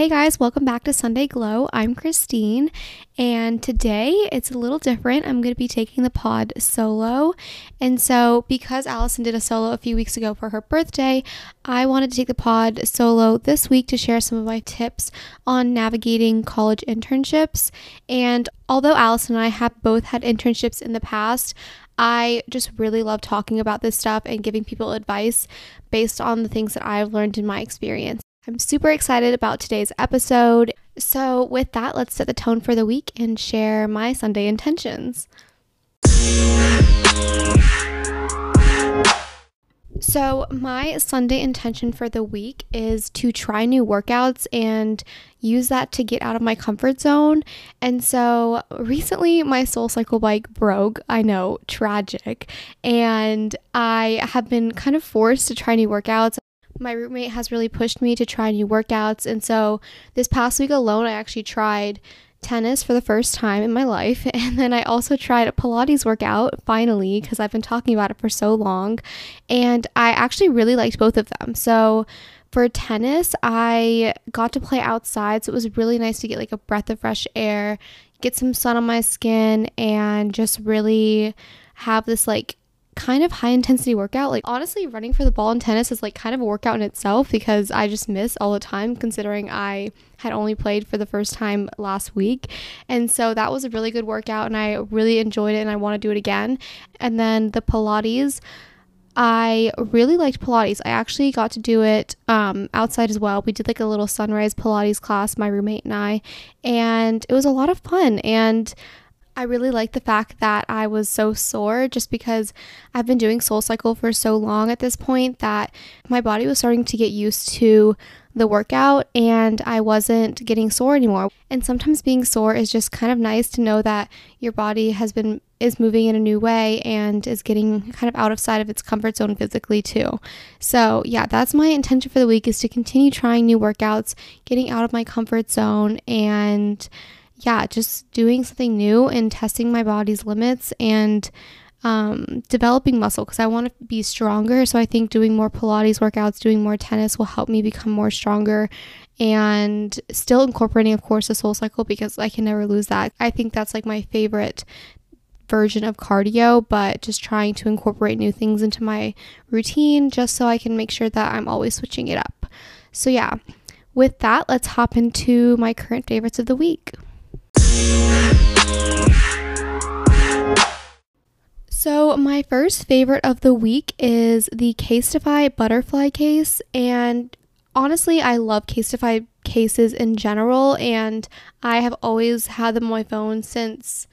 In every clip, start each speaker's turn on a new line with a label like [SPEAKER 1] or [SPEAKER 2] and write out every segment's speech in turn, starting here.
[SPEAKER 1] Hey guys, welcome back to Sunday Glow. I'm Christine, and today it's a little different. I'm going to be taking the pod solo. And so, because Allison did a solo a few weeks ago for her birthday, I wanted to take the pod solo this week to share some of my tips on navigating college internships. And although Allison and I have both had internships in the past, I just really love talking about this stuff and giving people advice based on the things that I've learned in my experience. I'm super excited about today's episode. So, with that, let's set the tone for the week and share my Sunday intentions. So, my Sunday intention for the week is to try new workouts and use that to get out of my comfort zone. And so, recently my Soul Cycle bike broke. I know, tragic. And I have been kind of forced to try new workouts my roommate has really pushed me to try new workouts. And so this past week alone, I actually tried tennis for the first time in my life. And then I also tried a Pilates workout finally because I've been talking about it for so long. And I actually really liked both of them. So for tennis, I got to play outside. So it was really nice to get like a breath of fresh air, get some sun on my skin, and just really have this like kind of high intensity workout. Like honestly, running for the ball in tennis is like kind of a workout in itself because I just miss all the time considering I had only played for the first time last week. And so that was a really good workout and I really enjoyed it and I want to do it again. And then the Pilates I really liked Pilates. I actually got to do it um, outside as well. We did like a little sunrise Pilates class, my roommate and I, and it was a lot of fun. And I really like the fact that I was so sore just because I've been doing Soul Cycle for so long at this point that my body was starting to get used to the workout and I wasn't getting sore anymore. And sometimes being sore is just kind of nice to know that your body has been is moving in a new way and is getting kind of out of sight of its comfort zone physically too. So, yeah, that's my intention for the week is to continue trying new workouts, getting out of my comfort zone and yeah, just doing something new and testing my body's limits and um, developing muscle because I want to be stronger. So I think doing more Pilates workouts, doing more tennis will help me become more stronger and still incorporating, of course, the soul cycle because I can never lose that. I think that's like my favorite version of cardio, but just trying to incorporate new things into my routine just so I can make sure that I'm always switching it up. So, yeah, with that, let's hop into my current favorites of the week. So, my first favorite of the week is the Casetify butterfly case. And honestly, I love Casetify cases in general. And I have always had them on my phone since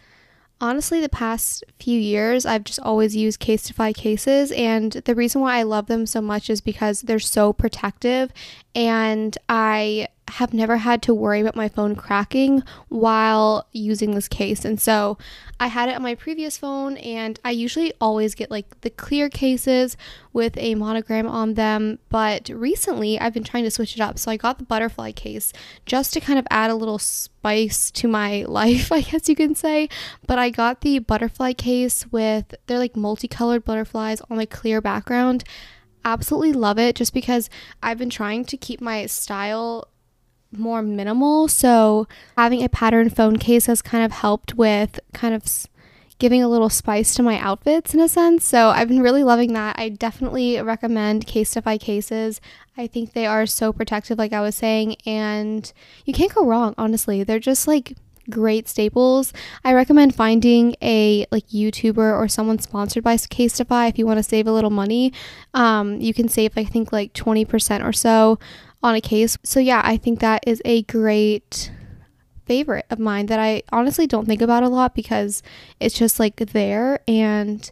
[SPEAKER 1] honestly the past few years i've just always used casetify cases and the reason why i love them so much is because they're so protective and i have never had to worry about my phone cracking while using this case. And so I had it on my previous phone, and I usually always get like the clear cases with a monogram on them. But recently I've been trying to switch it up. So I got the butterfly case just to kind of add a little spice to my life, I guess you can say. But I got the butterfly case with, they're like multicolored butterflies on a clear background absolutely love it just because I've been trying to keep my style more minimal. So having a pattern phone case has kind of helped with kind of giving a little spice to my outfits in a sense. So I've been really loving that. I definitely recommend Casetify cases. I think they are so protective, like I was saying, and you can't go wrong, honestly. They're just like great staples. I recommend finding a like YouTuber or someone sponsored by Casetify if you want to save a little money. Um, you can save I think like 20% or so on a case. So yeah, I think that is a great favorite of mine that I honestly don't think about a lot because it's just like there and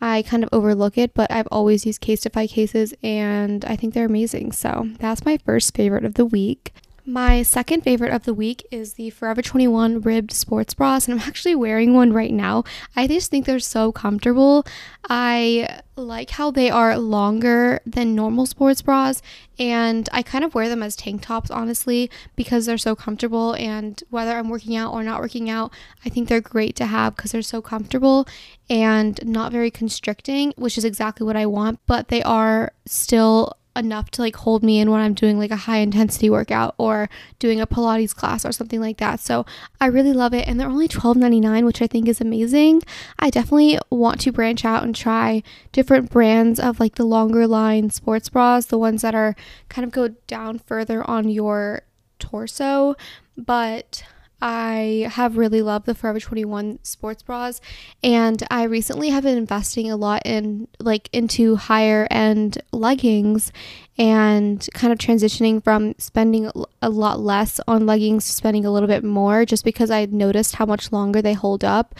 [SPEAKER 1] I kind of overlook it, but I've always used Casetify cases and I think they're amazing. So that's my first favorite of the week. My second favorite of the week is the Forever 21 ribbed sports bras, and I'm actually wearing one right now. I just think they're so comfortable. I like how they are longer than normal sports bras, and I kind of wear them as tank tops, honestly, because they're so comfortable. And whether I'm working out or not working out, I think they're great to have because they're so comfortable and not very constricting, which is exactly what I want, but they are still enough to like hold me in when I'm doing like a high intensity workout or doing a Pilates class or something like that. So I really love it and they're only $12.99, which I think is amazing. I definitely want to branch out and try different brands of like the longer line sports bras, the ones that are kind of go down further on your torso, but I have really loved the Forever 21 sports bras and I recently have been investing a lot in like into higher end leggings and kind of transitioning from spending a lot less on leggings to spending a little bit more just because I noticed how much longer they hold up.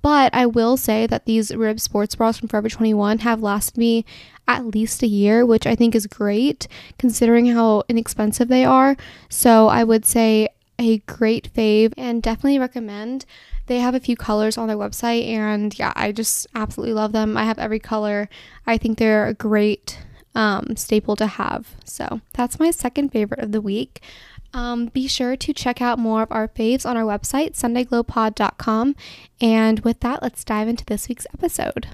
[SPEAKER 1] But I will say that these rib sports bras from Forever 21 have lasted me at least a year, which I think is great considering how inexpensive they are. So I would say a great fave and definitely recommend. They have a few colors on their website, and yeah, I just absolutely love them. I have every color. I think they're a great um, staple to have. So that's my second favorite of the week. Um, be sure to check out more of our faves on our website, SundayGlowPod.com. And with that, let's dive into this week's episode.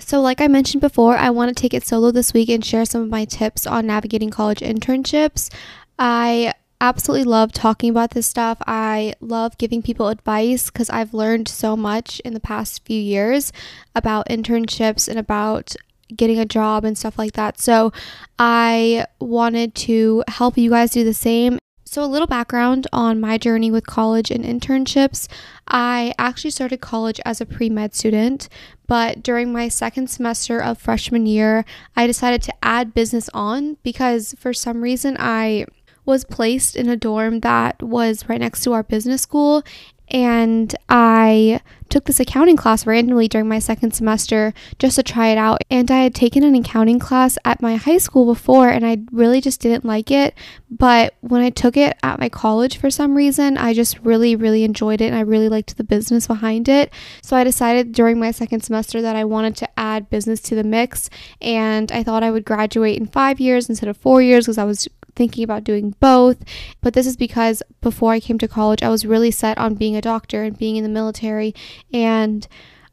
[SPEAKER 1] So, like I mentioned before, I want to take it solo this week and share some of my tips on navigating college internships. I absolutely love talking about this stuff. I love giving people advice because I've learned so much in the past few years about internships and about getting a job and stuff like that. So, I wanted to help you guys do the same so, a little background on my journey with college and internships. I actually started college as a pre med student, but during my second semester of freshman year, I decided to add business on because for some reason I was placed in a dorm that was right next to our business school and I took this accounting class randomly during my second semester just to try it out. And I had taken an accounting class at my high school before and I really just didn't like it. But when I took it at my college for some reason, I just really, really enjoyed it and I really liked the business behind it. So I decided during my second semester that I wanted to add business to the mix and I thought I would graduate in five years instead of four years because I was thinking about doing both. But this is because before I came to college, I was really set on being a doctor and being in the military. And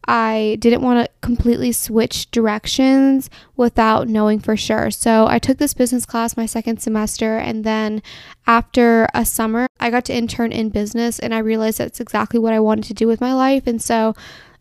[SPEAKER 1] I didn't want to completely switch directions without knowing for sure. So I took this business class my second semester, and then after a summer, I got to intern in business, and I realized that's exactly what I wanted to do with my life. And so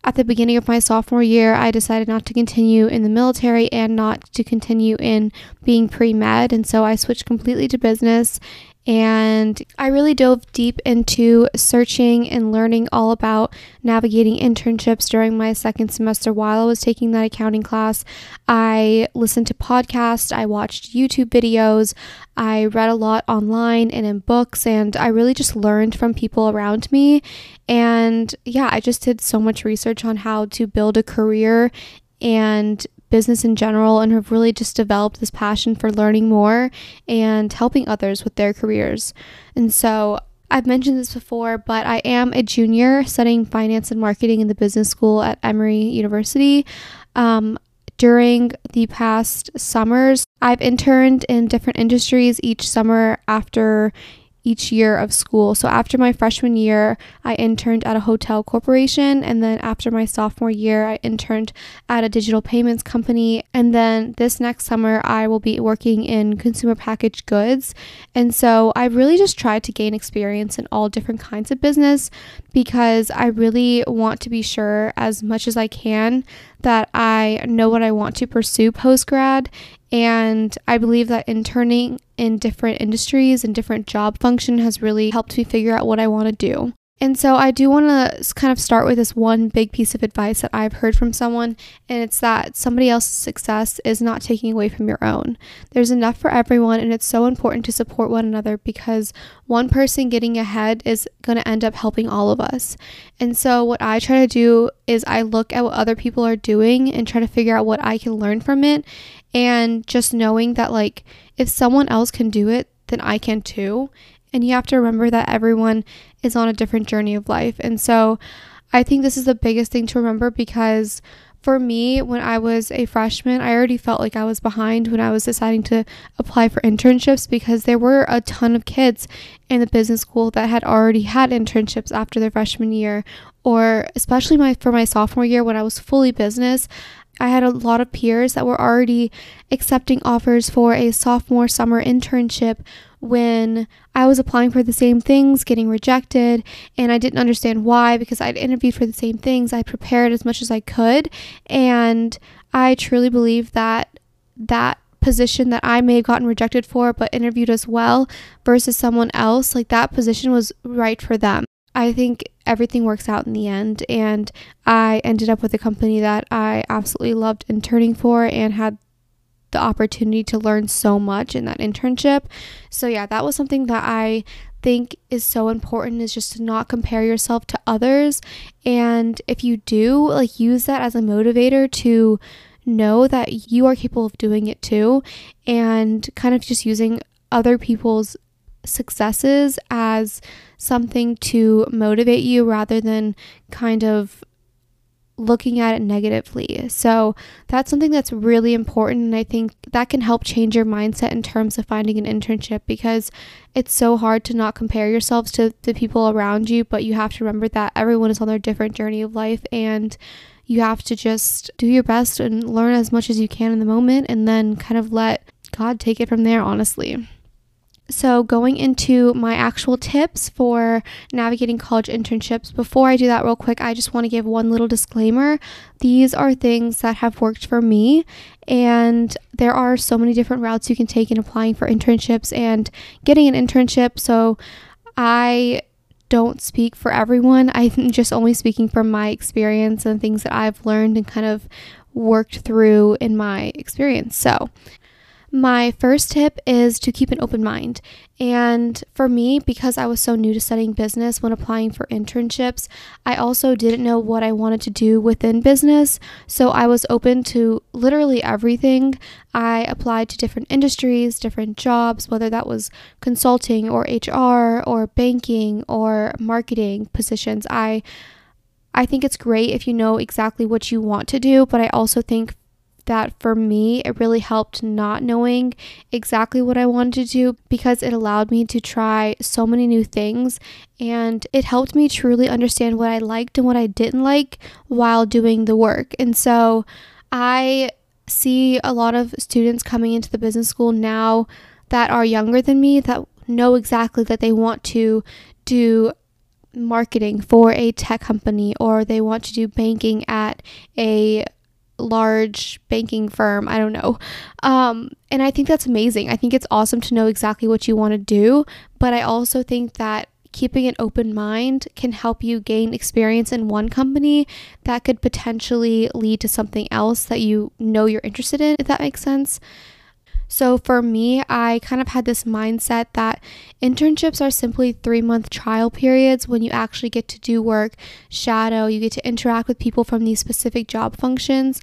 [SPEAKER 1] at the beginning of my sophomore year, I decided not to continue in the military and not to continue in being pre med. And so I switched completely to business and I really dove deep into searching and learning all about navigating internships during my second semester while I was taking that accounting class. I listened to podcasts, I watched YouTube videos, I read a lot online and in books, and I really just learned from people around me. And yeah, I just did so much research on how to build a career and business in general and have really just developed this passion for learning more and helping others with their careers. And so I've mentioned this before, but I am a junior studying finance and marketing in the business school at Emory University. Um, during the past summers, I've interned in different industries each summer after each year of school. So after my freshman year, I interned at a hotel corporation. And then after my sophomore year, I interned at a digital payments company. And then this next summer, I will be working in consumer packaged goods. And so I really just tried to gain experience in all different kinds of business because I really want to be sure as much as I can that I know what I want to pursue post grad and I believe that interning in different industries and different job function has really helped me figure out what I want to do. And so I do want to kind of start with this one big piece of advice that I've heard from someone, and it's that somebody else's success is not taking away from your own. There's enough for everyone, and it's so important to support one another because one person getting ahead is going to end up helping all of us. And so what I try to do is I look at what other people are doing and try to figure out what I can learn from it. And just knowing that, like, if someone else can do it, then I can too. And you have to remember that everyone is on a different journey of life. And so I think this is the biggest thing to remember because for me, when I was a freshman, I already felt like I was behind when I was deciding to apply for internships because there were a ton of kids in the business school that had already had internships after their freshman year, or especially my for my sophomore year when I was fully business. I had a lot of peers that were already accepting offers for a sophomore summer internship when I was applying for the same things, getting rejected, and I didn't understand why because I'd interviewed for the same things. I prepared as much as I could, and I truly believe that that position that I may have gotten rejected for but interviewed as well versus someone else, like that position was right for them. I think everything works out in the end, and I ended up with a company that I absolutely loved interning for and had the opportunity to learn so much in that internship. So, yeah, that was something that I think is so important is just to not compare yourself to others. And if you do, like, use that as a motivator to know that you are capable of doing it too, and kind of just using other people's successes as something to motivate you rather than kind of looking at it negatively. So that's something that's really important. And I think that can help change your mindset in terms of finding an internship because it's so hard to not compare yourselves to the people around you. But you have to remember that everyone is on their different journey of life and you have to just do your best and learn as much as you can in the moment and then kind of let God take it from there, honestly. So, going into my actual tips for navigating college internships, before I do that, real quick, I just want to give one little disclaimer. These are things that have worked for me, and there are so many different routes you can take in applying for internships and getting an internship. So, I don't speak for everyone. I'm just only speaking from my experience and things that I've learned and kind of worked through in my experience. So, my first tip is to keep an open mind. And for me, because I was so new to studying business when applying for internships, I also didn't know what I wanted to do within business. So I was open to literally everything. I applied to different industries, different jobs, whether that was consulting or HR or banking or marketing positions. I I think it's great if you know exactly what you want to do, but I also think that for me, it really helped not knowing exactly what I wanted to do because it allowed me to try so many new things and it helped me truly understand what I liked and what I didn't like while doing the work. And so I see a lot of students coming into the business school now that are younger than me that know exactly that they want to do marketing for a tech company or they want to do banking at a large banking firm. I don't know. Um, and I think that's amazing. I think it's awesome to know exactly what you want to do. But I also think that keeping an open mind can help you gain experience in one company that could potentially lead to something else that you know you're interested in, if that makes sense. So for me, I kind of had this mindset that internships are simply three month trial periods when you actually get to do work, shadow, you get to interact with people from these specific job functions.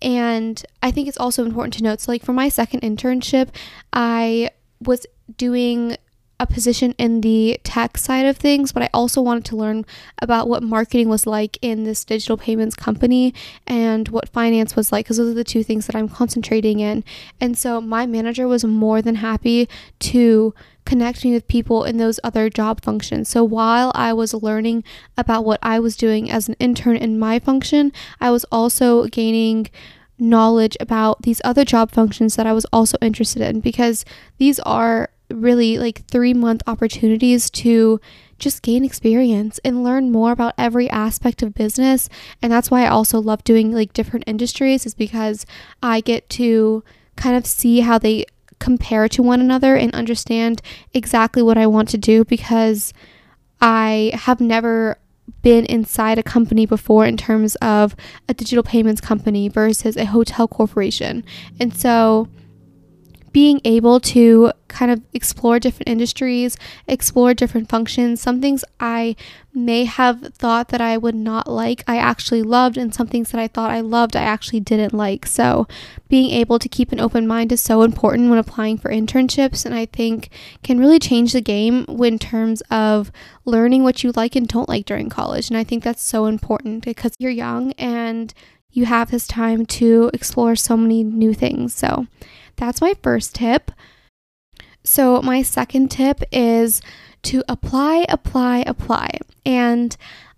[SPEAKER 1] And I think it's also important to note so, like, for my second internship, I was doing a position in the tech side of things, but I also wanted to learn about what marketing was like in this digital payments company and what finance was like, because those are the two things that I'm concentrating in. And so my manager was more than happy to connect me with people in those other job functions. So while I was learning about what I was doing as an intern in my function, I was also gaining knowledge about these other job functions that I was also interested in because these are really like three month opportunities to just gain experience and learn more about every aspect of business. And that's why I also love doing like different industries, is because I get to kind of see how they compare to one another and understand exactly what I want to do because I have never been inside a company before in terms of a digital payments company versus a hotel corporation. And so being able to kind of explore different industries, explore different functions. Some things I may have thought that I would not like, I actually loved, and some things that I thought I loved, I actually didn't like. So, being able to keep an open mind is so important when applying for internships, and I think can really change the game in terms of learning what you like and don't like during college. And I think that's so important because you're young and you have this time to explore so many new things. So, that's my first tip. So, my second tip is to apply, apply, apply. And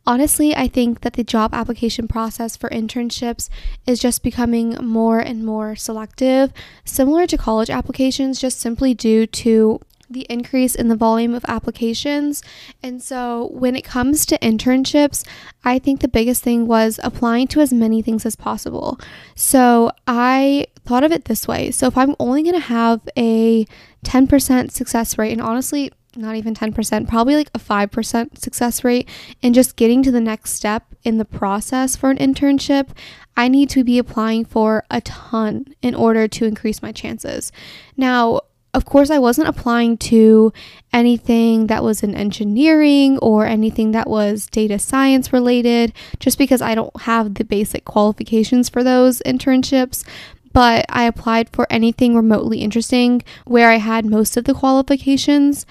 [SPEAKER 1] Honestly, I think that the job application process for internships is just becoming more and more selective, similar to college applications, just simply due to the increase in the volume of applications. And so, when it comes to internships, I think the biggest thing was applying to as many things as possible. So, I thought of it this way. So, if I'm only going to have a 10% success rate, and honestly, not even 10%, probably like a 5% success rate in just getting to the next step in the process for an internship, I need to be applying for a ton in order to increase my chances. Now, of course, I wasn't applying to anything that was in engineering or anything that was data science related, just because I don't have the basic qualifications for those internships but I applied for anything remotely interesting where I had most of the qualifications.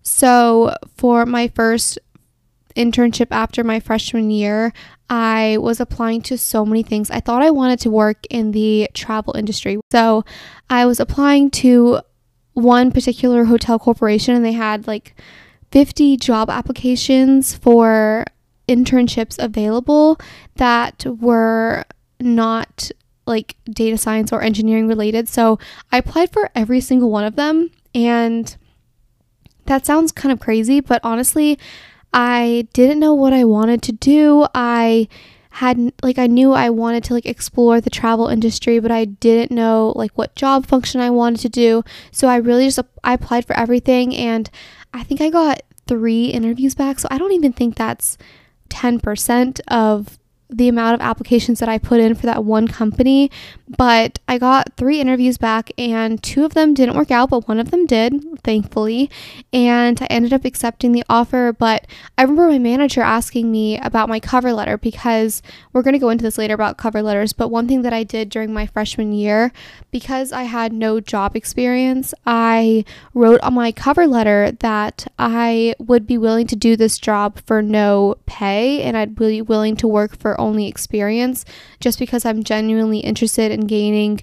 [SPEAKER 1] So, for my first internship after my freshman year, I was applying to so many things. I thought I wanted to work in the travel industry. So, I was applying to one particular hotel corporation and they had like 50 job applications for internships available that were not like data science or engineering related. So, I applied for every single one of them and that sounds kind of crazy, but honestly, I didn't know what I wanted to do. I had like I knew I wanted to like explore the travel industry, but I didn't know like what job function I wanted to do. So I really just I applied for everything and I think I got 3 interviews back. So I don't even think that's 10% of the amount of applications that I put in for that one company, but I got three interviews back and two of them didn't work out, but one of them did, thankfully. And I ended up accepting the offer. But I remember my manager asking me about my cover letter because we're going to go into this later about cover letters. But one thing that I did during my freshman year, because I had no job experience, I wrote on my cover letter that I would be willing to do this job for no pay and I'd be willing to work for only experience just because I'm genuinely interested in gaining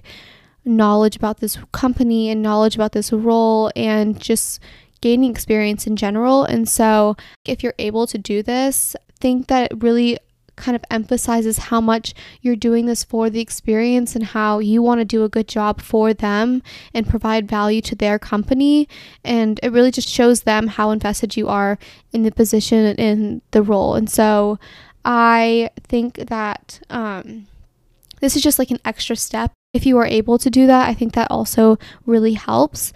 [SPEAKER 1] knowledge about this company and knowledge about this role and just gaining experience in general. And so, if you're able to do this, think that it really kind of emphasizes how much you're doing this for the experience and how you want to do a good job for them and provide value to their company. And it really just shows them how invested you are in the position and in the role. And so, I think that um, this is just like an extra step. If you are able to do that, I think that also really helps.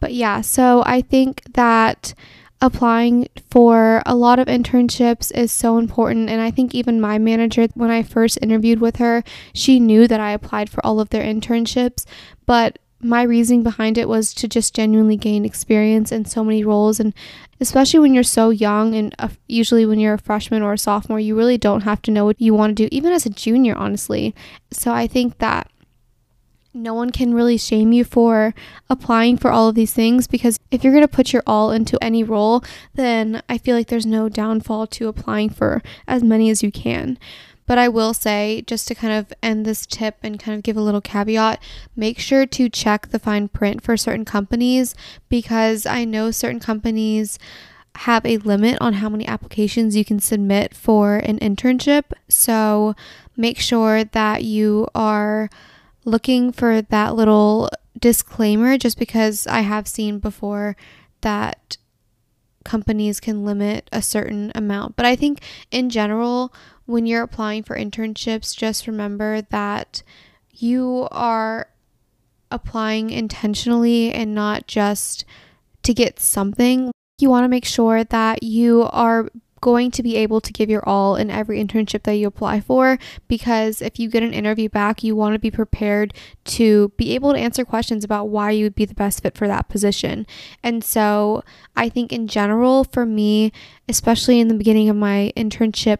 [SPEAKER 1] But yeah, so I think that applying for a lot of internships is so important. And I think even my manager, when I first interviewed with her, she knew that I applied for all of their internships. But my reasoning behind it was to just genuinely gain experience in so many roles and especially when you're so young and usually when you're a freshman or a sophomore you really don't have to know what you want to do even as a junior honestly. So i think that no one can really shame you for applying for all of these things because if you're going to put your all into any role then i feel like there's no downfall to applying for as many as you can but I will say, just to kind of end this tip and kind of give a little caveat, make sure to check the fine print for certain companies because I know certain companies have a limit on how many applications you can submit for an internship. So make sure that you are looking for that little disclaimer just because I have seen before that companies can limit a certain amount. But I think in general, when you're applying for internships, just remember that you are applying intentionally and not just to get something. You want to make sure that you are going to be able to give your all in every internship that you apply for because if you get an interview back, you want to be prepared to be able to answer questions about why you would be the best fit for that position. And so, I think in general, for me, especially in the beginning of my internship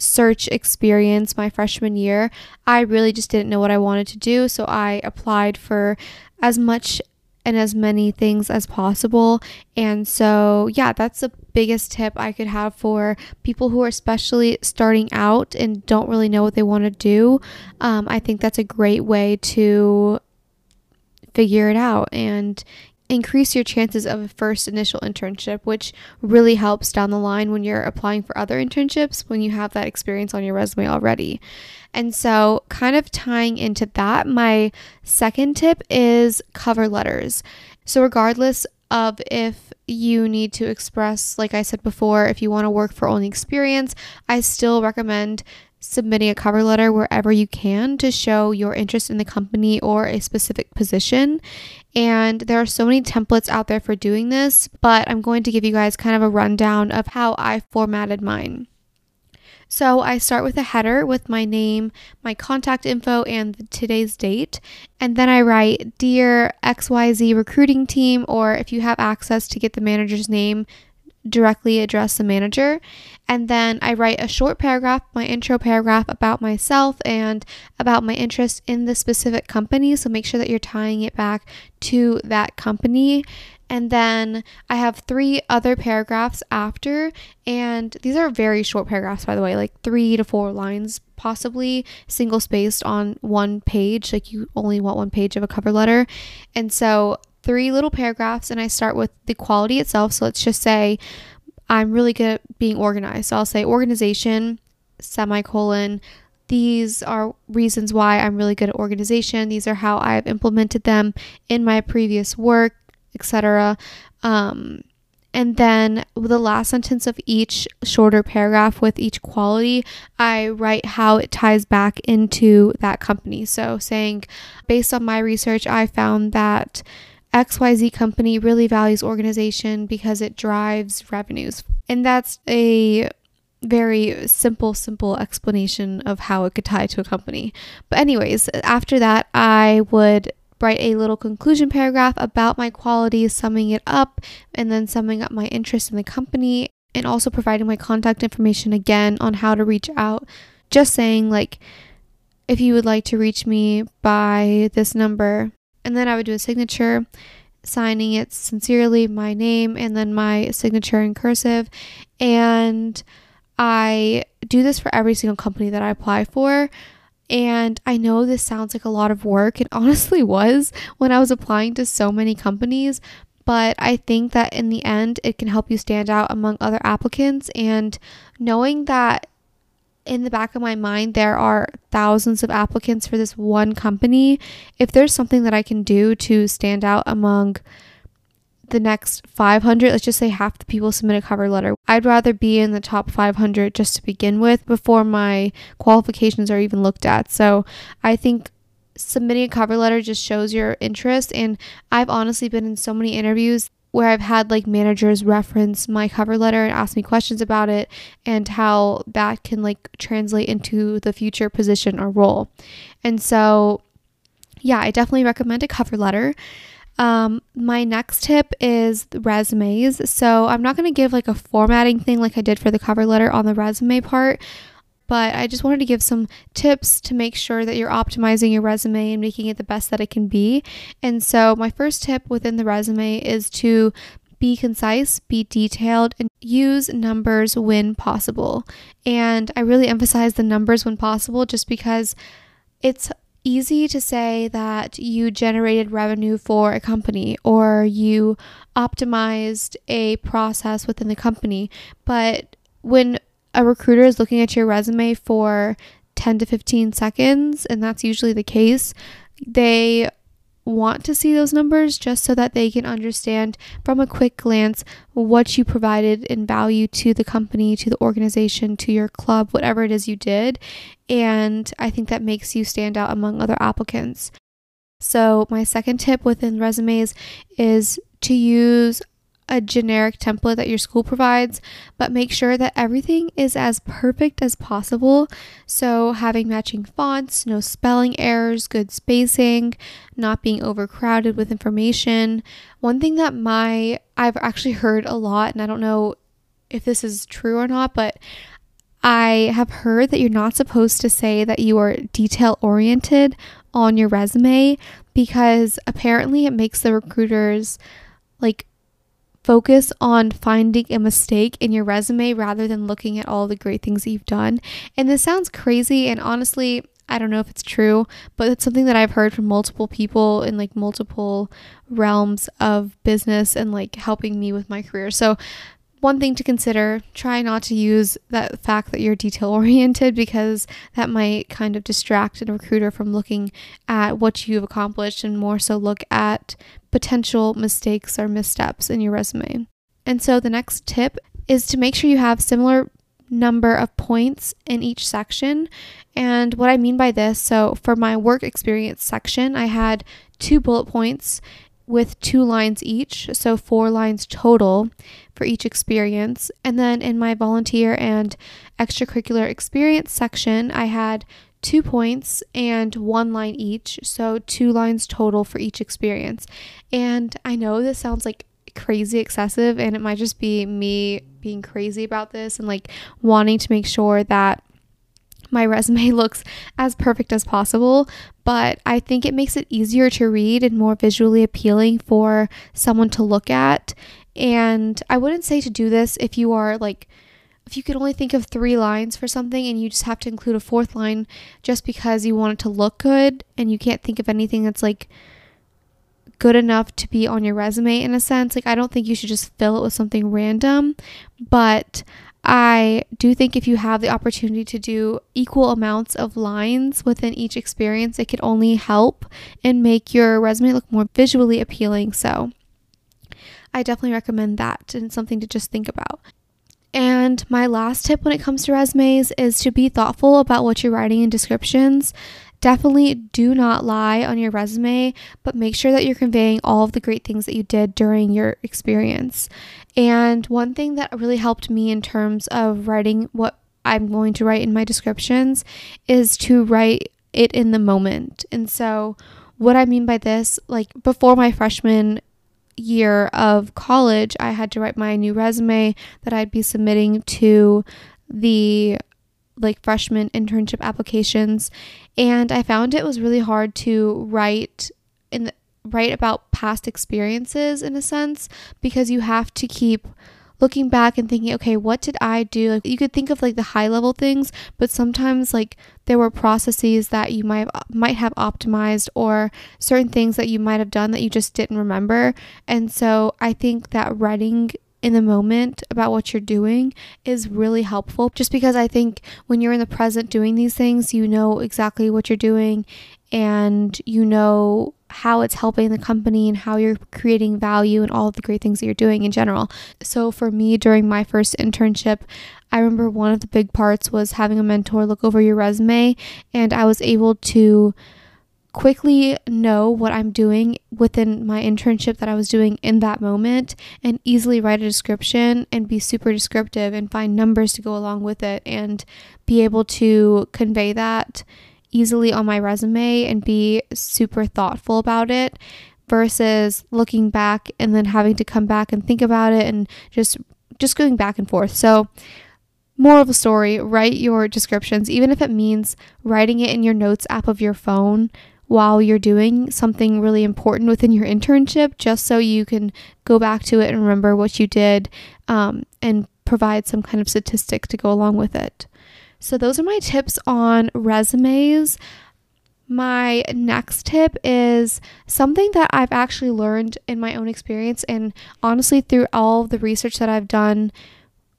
[SPEAKER 1] search experience my freshman year, I really just didn't know what I wanted to do. So I applied for as much and as many things as possible. And so, yeah, that's the biggest tip I could have for people who are especially starting out and don't really know what they want to do. Um, I think that's a great way to figure it out. And increase your chances of a first initial internship, which really helps down the line when you're applying for other internships when you have that experience on your resume already. And so, kind of tying into that, my second tip is cover letters. So, regardless of if you need to express, like I said before, if you want to work for only experience, I still recommend submitting a cover letter wherever you can to show your interest in the company or a specific position. And there are so many templates out there for doing this, but I'm going to give you guys kind of a rundown of how I formatted mine. So I start with a header with my name, my contact info, and today's date. And then I write Dear XYZ recruiting team, or if you have access to get the manager's name, directly address the manager. And then I write a short paragraph, my intro paragraph about myself and about my interest in the specific company. So make sure that you're tying it back to that company. And then I have three other paragraphs after, and these are very short paragraphs, by the way, like three to four lines, possibly single spaced on one page. Like you only want one page of a cover letter. And so, three little paragraphs, and I start with the quality itself. So, let's just say I'm really good at being organized. So, I'll say organization, semicolon, these are reasons why I'm really good at organization. These are how I've implemented them in my previous work etc. Um, and then the last sentence of each shorter paragraph with each quality, I write how it ties back into that company. So, saying, based on my research, I found that XYZ company really values organization because it drives revenues. And that's a very simple, simple explanation of how it could tie to a company. But, anyways, after that, I would write a little conclusion paragraph about my qualities, summing it up, and then summing up my interest in the company, and also providing my contact information again on how to reach out. Just saying, like, if you would like to reach me by this number, and then I would do a signature, signing it sincerely, my name, and then my signature in cursive. And I do this for every single company that I apply for. And I know this sounds like a lot of work. It honestly was when I was applying to so many companies, but I think that in the end, it can help you stand out among other applicants. And knowing that in the back of my mind, there are thousands of applicants for this one company, if there's something that I can do to stand out among the next 500, let's just say half the people submit a cover letter. I'd rather be in the top 500 just to begin with before my qualifications are even looked at. So I think submitting a cover letter just shows your interest. And I've honestly been in so many interviews where I've had like managers reference my cover letter and ask me questions about it and how that can like translate into the future position or role. And so, yeah, I definitely recommend a cover letter. Um, my next tip is resumes. So I'm not going to give like a formatting thing like I did for the cover letter on the resume part, but I just wanted to give some tips to make sure that you're optimizing your resume and making it the best that it can be. And so my first tip within the resume is to be concise, be detailed, and use numbers when possible. And I really emphasize the numbers when possible just because it's easy to say that you generated revenue for a company or you optimized a process within the company. But when a recruiter is looking at your resume for 10 to 15 seconds, and that's usually the case, they want to see those numbers just so that they can understand from a quick glance what you provided in value to the company, to the organization, to your club, whatever it is you did. And I think that makes you stand out among other applicants. So, my second tip within resumes is to use a generic template that your school provides, but make sure that everything is as perfect as possible. So, having matching fonts, no spelling errors, good spacing, not being overcrowded with information. One thing that my I've actually heard a lot, and I don't know if this is true or not, but I have heard that you're not supposed to say that you are detail oriented on your resume because apparently it makes the recruiters like focus on finding a mistake in your resume rather than looking at all the great things you've done. And this sounds crazy, and honestly, I don't know if it's true, but it's something that I've heard from multiple people in like multiple realms of business and like helping me with my career. So, one thing to consider try not to use that fact that you're detail oriented because that might kind of distract a recruiter from looking at what you've accomplished and more so look at potential mistakes or missteps in your resume. And so the next tip is to make sure you have similar number of points in each section. And what I mean by this, so for my work experience section, I had two bullet points with two lines each, so four lines total for each experience. And then in my volunteer and extracurricular experience section, I had two points and one line each, so two lines total for each experience. And I know this sounds like crazy excessive and it might just be me being crazy about this and like wanting to make sure that my resume looks as perfect as possible, but I think it makes it easier to read and more visually appealing for someone to look at. And I wouldn't say to do this if you are like if you could only think of three lines for something and you just have to include a fourth line just because you want it to look good and you can't think of anything that's like good enough to be on your resume in a sense. Like, I don't think you should just fill it with something random, but I do think if you have the opportunity to do equal amounts of lines within each experience, it could only help and make your resume look more visually appealing. So, I definitely recommend that and something to just think about. And my last tip when it comes to resumes is to be thoughtful about what you're writing in descriptions. Definitely do not lie on your resume, but make sure that you're conveying all of the great things that you did during your experience. And one thing that really helped me in terms of writing what I'm going to write in my descriptions is to write it in the moment. And so, what I mean by this, like before my freshman year of college, I had to write my new resume that I'd be submitting to the like freshman internship applications and I found it was really hard to write in the, write about past experiences in a sense because you have to keep looking back and thinking, okay, what did I do? Like you could think of like the high level things, but sometimes like there were processes that you might have, might have optimized or certain things that you might have done that you just didn't remember. And so I think that writing in the moment about what you're doing is really helpful just because I think when you're in the present doing these things, you know exactly what you're doing and you know how it's helping the company and how you're creating value and all of the great things that you're doing in general. So for me during my first internship, I remember one of the big parts was having a mentor look over your resume and I was able to quickly know what I'm doing within my internship that I was doing in that moment and easily write a description and be super descriptive and find numbers to go along with it and be able to convey that easily on my resume and be super thoughtful about it versus looking back and then having to come back and think about it and just just going back and forth. So more of a story write your descriptions, even if it means writing it in your notes app of your phone while you're doing something really important within your internship, just so you can go back to it and remember what you did um, and provide some kind of statistic to go along with it. So, those are my tips on resumes. My next tip is something that I've actually learned in my own experience, and honestly, through all the research that I've done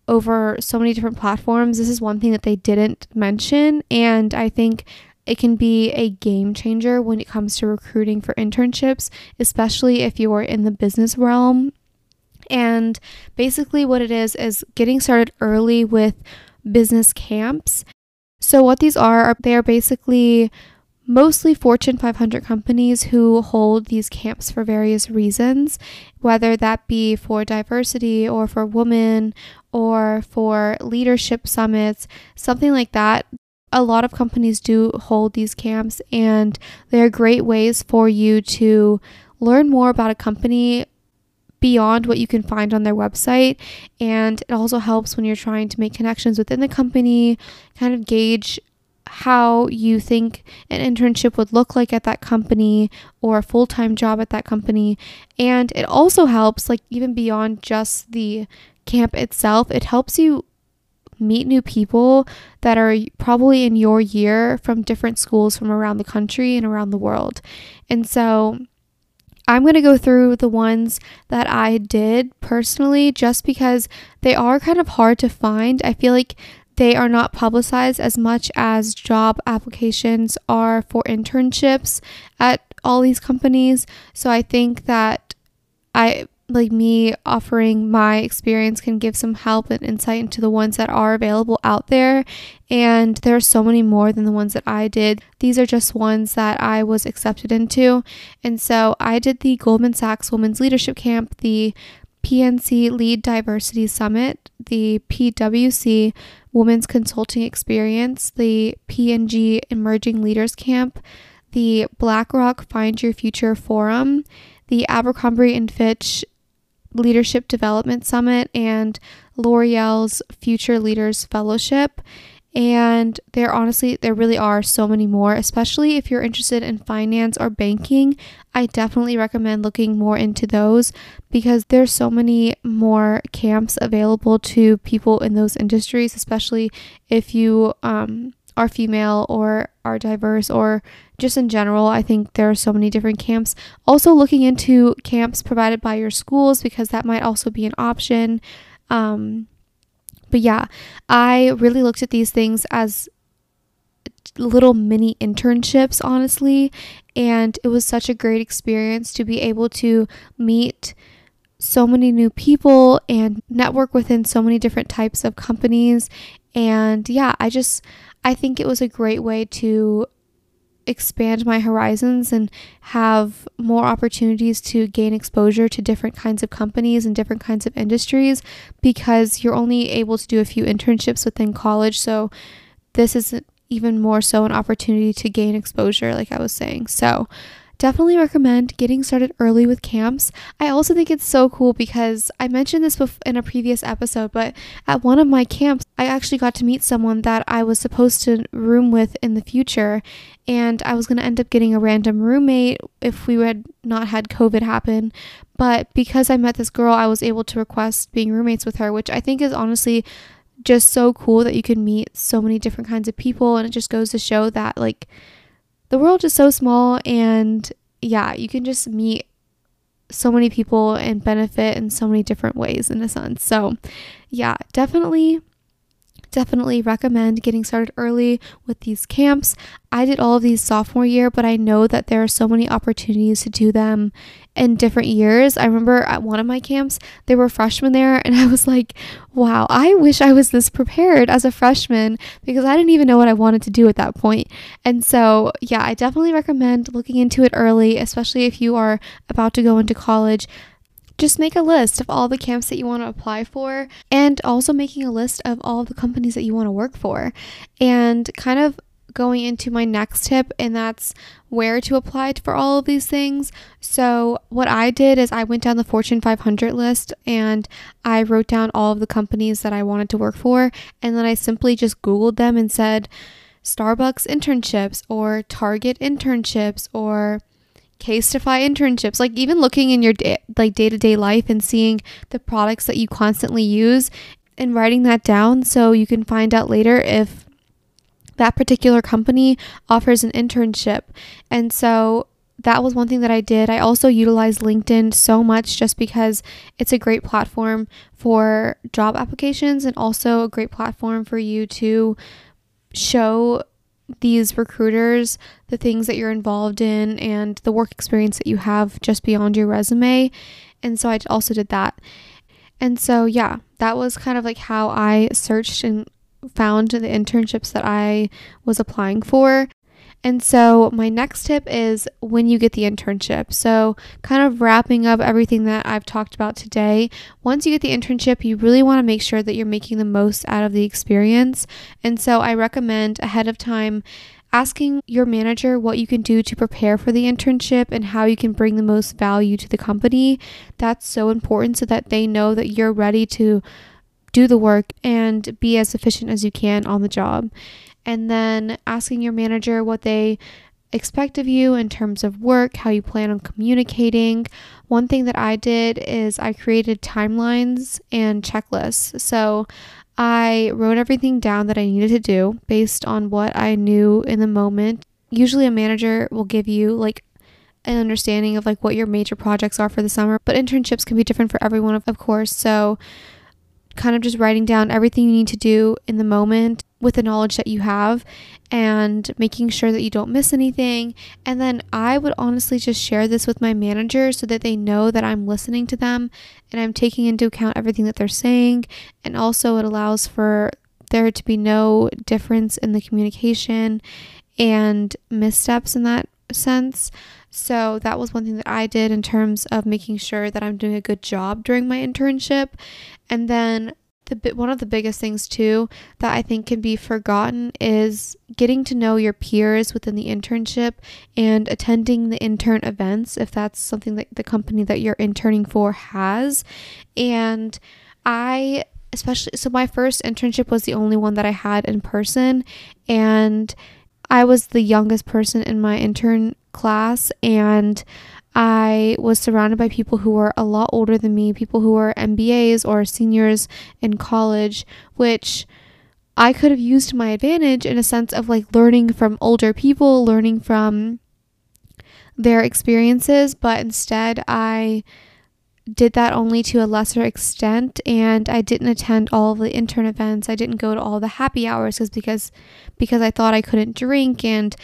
[SPEAKER 1] over so many different platforms, this is one thing that they didn't mention. And I think it can be a game changer when it comes to recruiting for internships, especially if you are in the business realm. And basically, what it is is getting started early with business camps. So, what these are, are they are basically mostly Fortune 500 companies who hold these camps for various reasons, whether that be for diversity or for women or for leadership summits, something like that a lot of companies do hold these camps, and they're great ways for you to learn more about a company beyond what you can find on their website. And it also helps when you're trying to make connections within the company, kind of gauge how you think an internship would look like at that company or a full time job at that company. And it also helps, like, even beyond just the camp itself, it helps you meet new people that are probably in your year from different schools from around the country and around the world. And so I'm going to go through the ones that I did personally just because they are kind of hard to find. I feel like they are not publicized as much as job applications are for internships at all these companies. So I think that I like me offering my experience can give some help and insight into the ones that are available out there. And there are so many more than the ones that I did. These are just ones that I was accepted into. And so I did the Goldman Sachs Women's Leadership Camp, the PNC Lead Diversity Summit, the PwC Women's Consulting Experience, the P&G Emerging Leaders Camp, the BlackRock Find Your Future Forum, the Abercrombie and Fitch Leadership Development Summit and L'Oreal's Future Leaders Fellowship. And there honestly, there really are so many more, especially if you're interested in finance or banking. I definitely recommend looking more into those because there's so many more camps available to people in those industries, especially if you um, are female or are diverse or just in general, I think there are so many different camps. Also, looking into camps provided by your schools because that might also be an option. Um, but yeah, I really looked at these things as little mini internships, honestly, and it was such a great experience to be able to meet so many new people and network within so many different types of companies. And yeah, I just I think it was a great way to expand my horizons and have more opportunities to gain exposure to different kinds of companies and different kinds of industries because you're only able to do a few internships within college. So, this is even more so an opportunity to gain exposure, like I was saying. So, definitely recommend getting started early with camps. I also think it's so cool because I mentioned this in a previous episode, but at one of my camps, I actually got to meet someone that I was supposed to room with in the future, and I was going to end up getting a random roommate if we had not had COVID happen. But because I met this girl, I was able to request being roommates with her, which I think is honestly just so cool that you can meet so many different kinds of people, and it just goes to show that, like, the world is so small and yeah, you can just meet so many people and benefit in so many different ways in a sense. So, yeah, definitely definitely recommend getting started early with these camps. I did all of these sophomore year, but I know that there are so many opportunities to do them in different years. I remember at one of my camps, there were freshmen there, and I was like, wow, I wish I was this prepared as a freshman because I didn't even know what I wanted to do at that point. And so, yeah, I definitely recommend looking into it early, especially if you are about to go into college just make a list of all the camps that you want to apply for and also making a list of all the companies that you want to work for and kind of going into my next tip and that's where to apply for all of these things. So, what I did is I went down the Fortune 500 list and I wrote down all of the companies that I wanted to work for and then I simply just googled them and said Starbucks internships or Target internships or Casetify internships, like even looking in your day, like day-to-day life and seeing the products that you constantly use and writing that down so you can find out later if that particular company offers an internship. And so that was one thing that I did. I also utilized LinkedIn so much just because it's a great platform for job applications and also a great platform for you to show these recruiters the things that you're involved in and the work experience that you have just beyond your resume. And so I also did that. And so, yeah, that was kind of like how I searched and found the internships that I was applying for. And so, my next tip is when you get the internship. So, kind of wrapping up everything that I've talked about today, once you get the internship, you really want to make sure that you're making the most out of the experience. And so, I recommend ahead of time asking your manager what you can do to prepare for the internship and how you can bring the most value to the company. That's so important so that they know that you're ready to do the work and be as efficient as you can on the job and then asking your manager what they expect of you in terms of work, how you plan on communicating. One thing that I did is I created timelines and checklists. So I wrote everything down that I needed to do based on what I knew in the moment. Usually, a manager will give you like an understanding of like what your major projects are for the summer, but internships can be different for everyone, of course. So, kind of just writing down everything you need to do in the moment with the knowledge that you have and making sure that you don't miss anything. And then I would honestly just share this with my manager so that they know that I'm listening to them and I'm taking into account everything that they're saying. And also, it allows for there to be no difference in the communication and missteps in that sense. So that was one thing that I did in terms of making sure that I'm doing a good job during my internship. And then the one of the biggest things too that I think can be forgotten is getting to know your peers within the internship and attending the intern events if that's something that the company that you're interning for has. And I especially so my first internship was the only one that I had in person and I was the youngest person in my intern class and I was surrounded by people who were a lot older than me, people who were MBAs or seniors in college, which I could have used to my advantage in a sense of like learning from older people, learning from their experiences, but instead I did that only to a lesser extent and I didn't attend all the intern events. I didn't go to all the happy hours because because I thought I couldn't drink and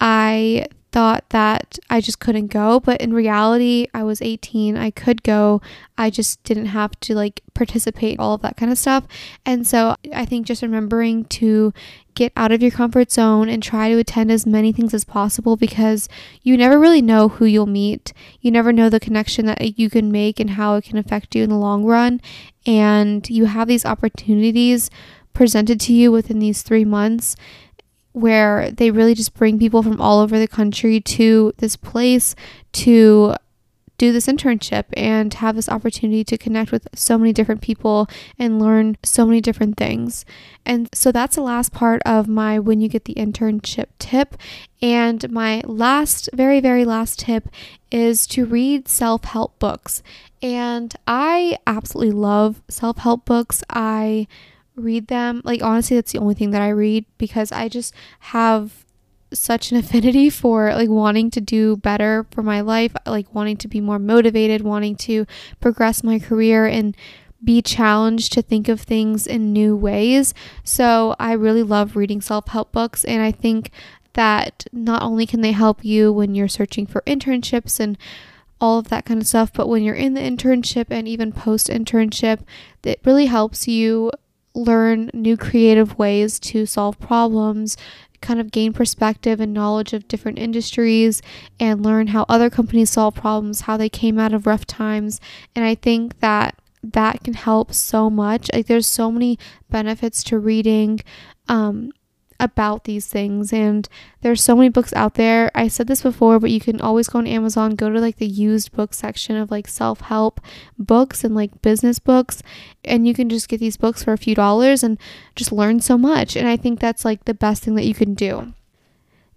[SPEAKER 1] I thought that I just couldn't go, but in reality, I was 18. I could go. I just didn't have to like participate, all of that kind of stuff. And so I think just remembering to get out of your comfort zone and try to attend as many things as possible because you never really know who you'll meet. You never know the connection that you can make and how it can affect you in the long run. And you have these opportunities presented to you within these three months where they really just bring people from all over the country to this place to do this internship and have this opportunity to connect with so many different people and learn so many different things. And so that's the last part of my when you get the internship tip. And my last, very, very last tip is to read self help books. And I absolutely love self help books. I read them. Like, honestly, that's the only thing that I read because I just have such an affinity for like wanting to do better for my life, like wanting to be more motivated, wanting to progress my career and be challenged to think of things in new ways. So, I really love reading self help books, and I think that not only can they help you when you're searching for internships and all of that kind of stuff, but when you're in the internship and even post internship, it really helps you learn new creative ways to solve problems, kind of gain perspective and knowledge of different industries, and learn how other companies solve problems, how they came out of rough times. And I think that that can help so much. Like, there's so many benefits to reading. Um, about these things and there's so many books out there. I said this before, but you can always go on Amazon, go to like the used book section of like self-help books and like business books and you can just get these books for a few dollars and just learn so much. And I think that's like the best thing that you can do.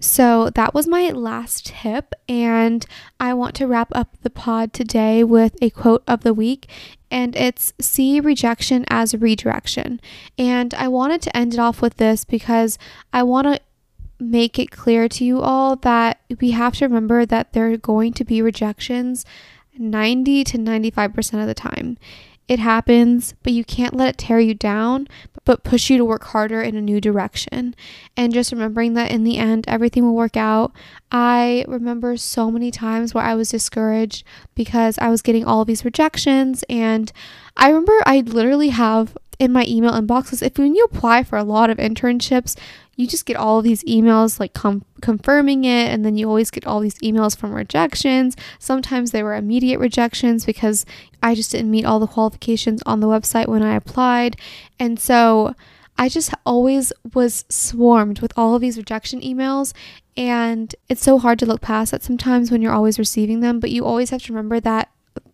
[SPEAKER 1] So that was my last tip, and I want to wrap up the pod today with a quote of the week, and it's see rejection as redirection. And I wanted to end it off with this because I want to make it clear to you all that we have to remember that there are going to be rejections 90 to 95% of the time. It happens, but you can't let it tear you down, but push you to work harder in a new direction. And just remembering that in the end, everything will work out. I remember so many times where I was discouraged because I was getting all these rejections. And I remember I literally have in my email inboxes if when you apply for a lot of internships, you just get all of these emails like com- confirming it and then you always get all these emails from rejections. Sometimes they were immediate rejections because i just didn't meet all the qualifications on the website when i applied. And so i just always was swarmed with all of these rejection emails and it's so hard to look past that sometimes when you're always receiving them but you always have to remember that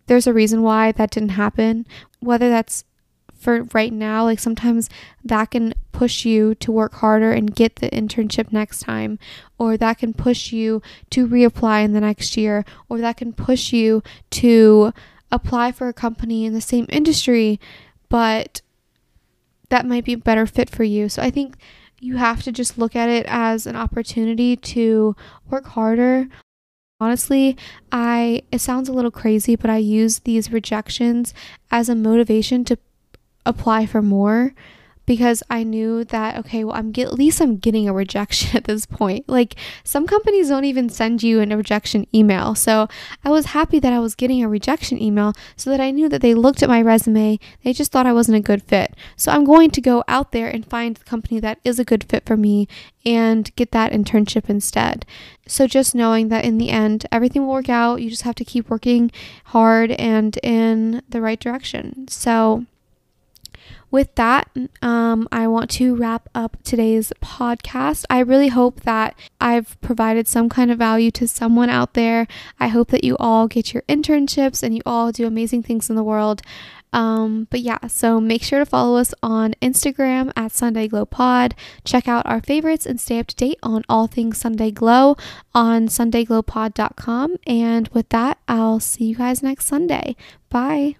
[SPEAKER 1] there's a reason why that didn't happen whether that's for right now, like sometimes that can push you to work harder and get the internship next time, or that can push you to reapply in the next year, or that can push you to apply for a company in the same industry, but that might be a better fit for you. So I think you have to just look at it as an opportunity to work harder. Honestly, I it sounds a little crazy, but I use these rejections as a motivation to apply for more because I knew that okay, well I'm get, at least I'm getting a rejection at this point. Like some companies don't even send you a rejection email. So I was happy that I was getting a rejection email so that I knew that they looked at my resume, they just thought I wasn't a good fit. So I'm going to go out there and find the company that is a good fit for me and get that internship instead. So just knowing that in the end everything will work out, you just have to keep working hard and in the right direction. So with that, um, I want to wrap up today's podcast. I really hope that I've provided some kind of value to someone out there. I hope that you all get your internships and you all do amazing things in the world. Um, but yeah, so make sure to follow us on Instagram at Sunday Glow Pod. Check out our favorites and stay up to date on all things Sunday Glow on SundayGlowPod.com. And with that, I'll see you guys next Sunday. Bye.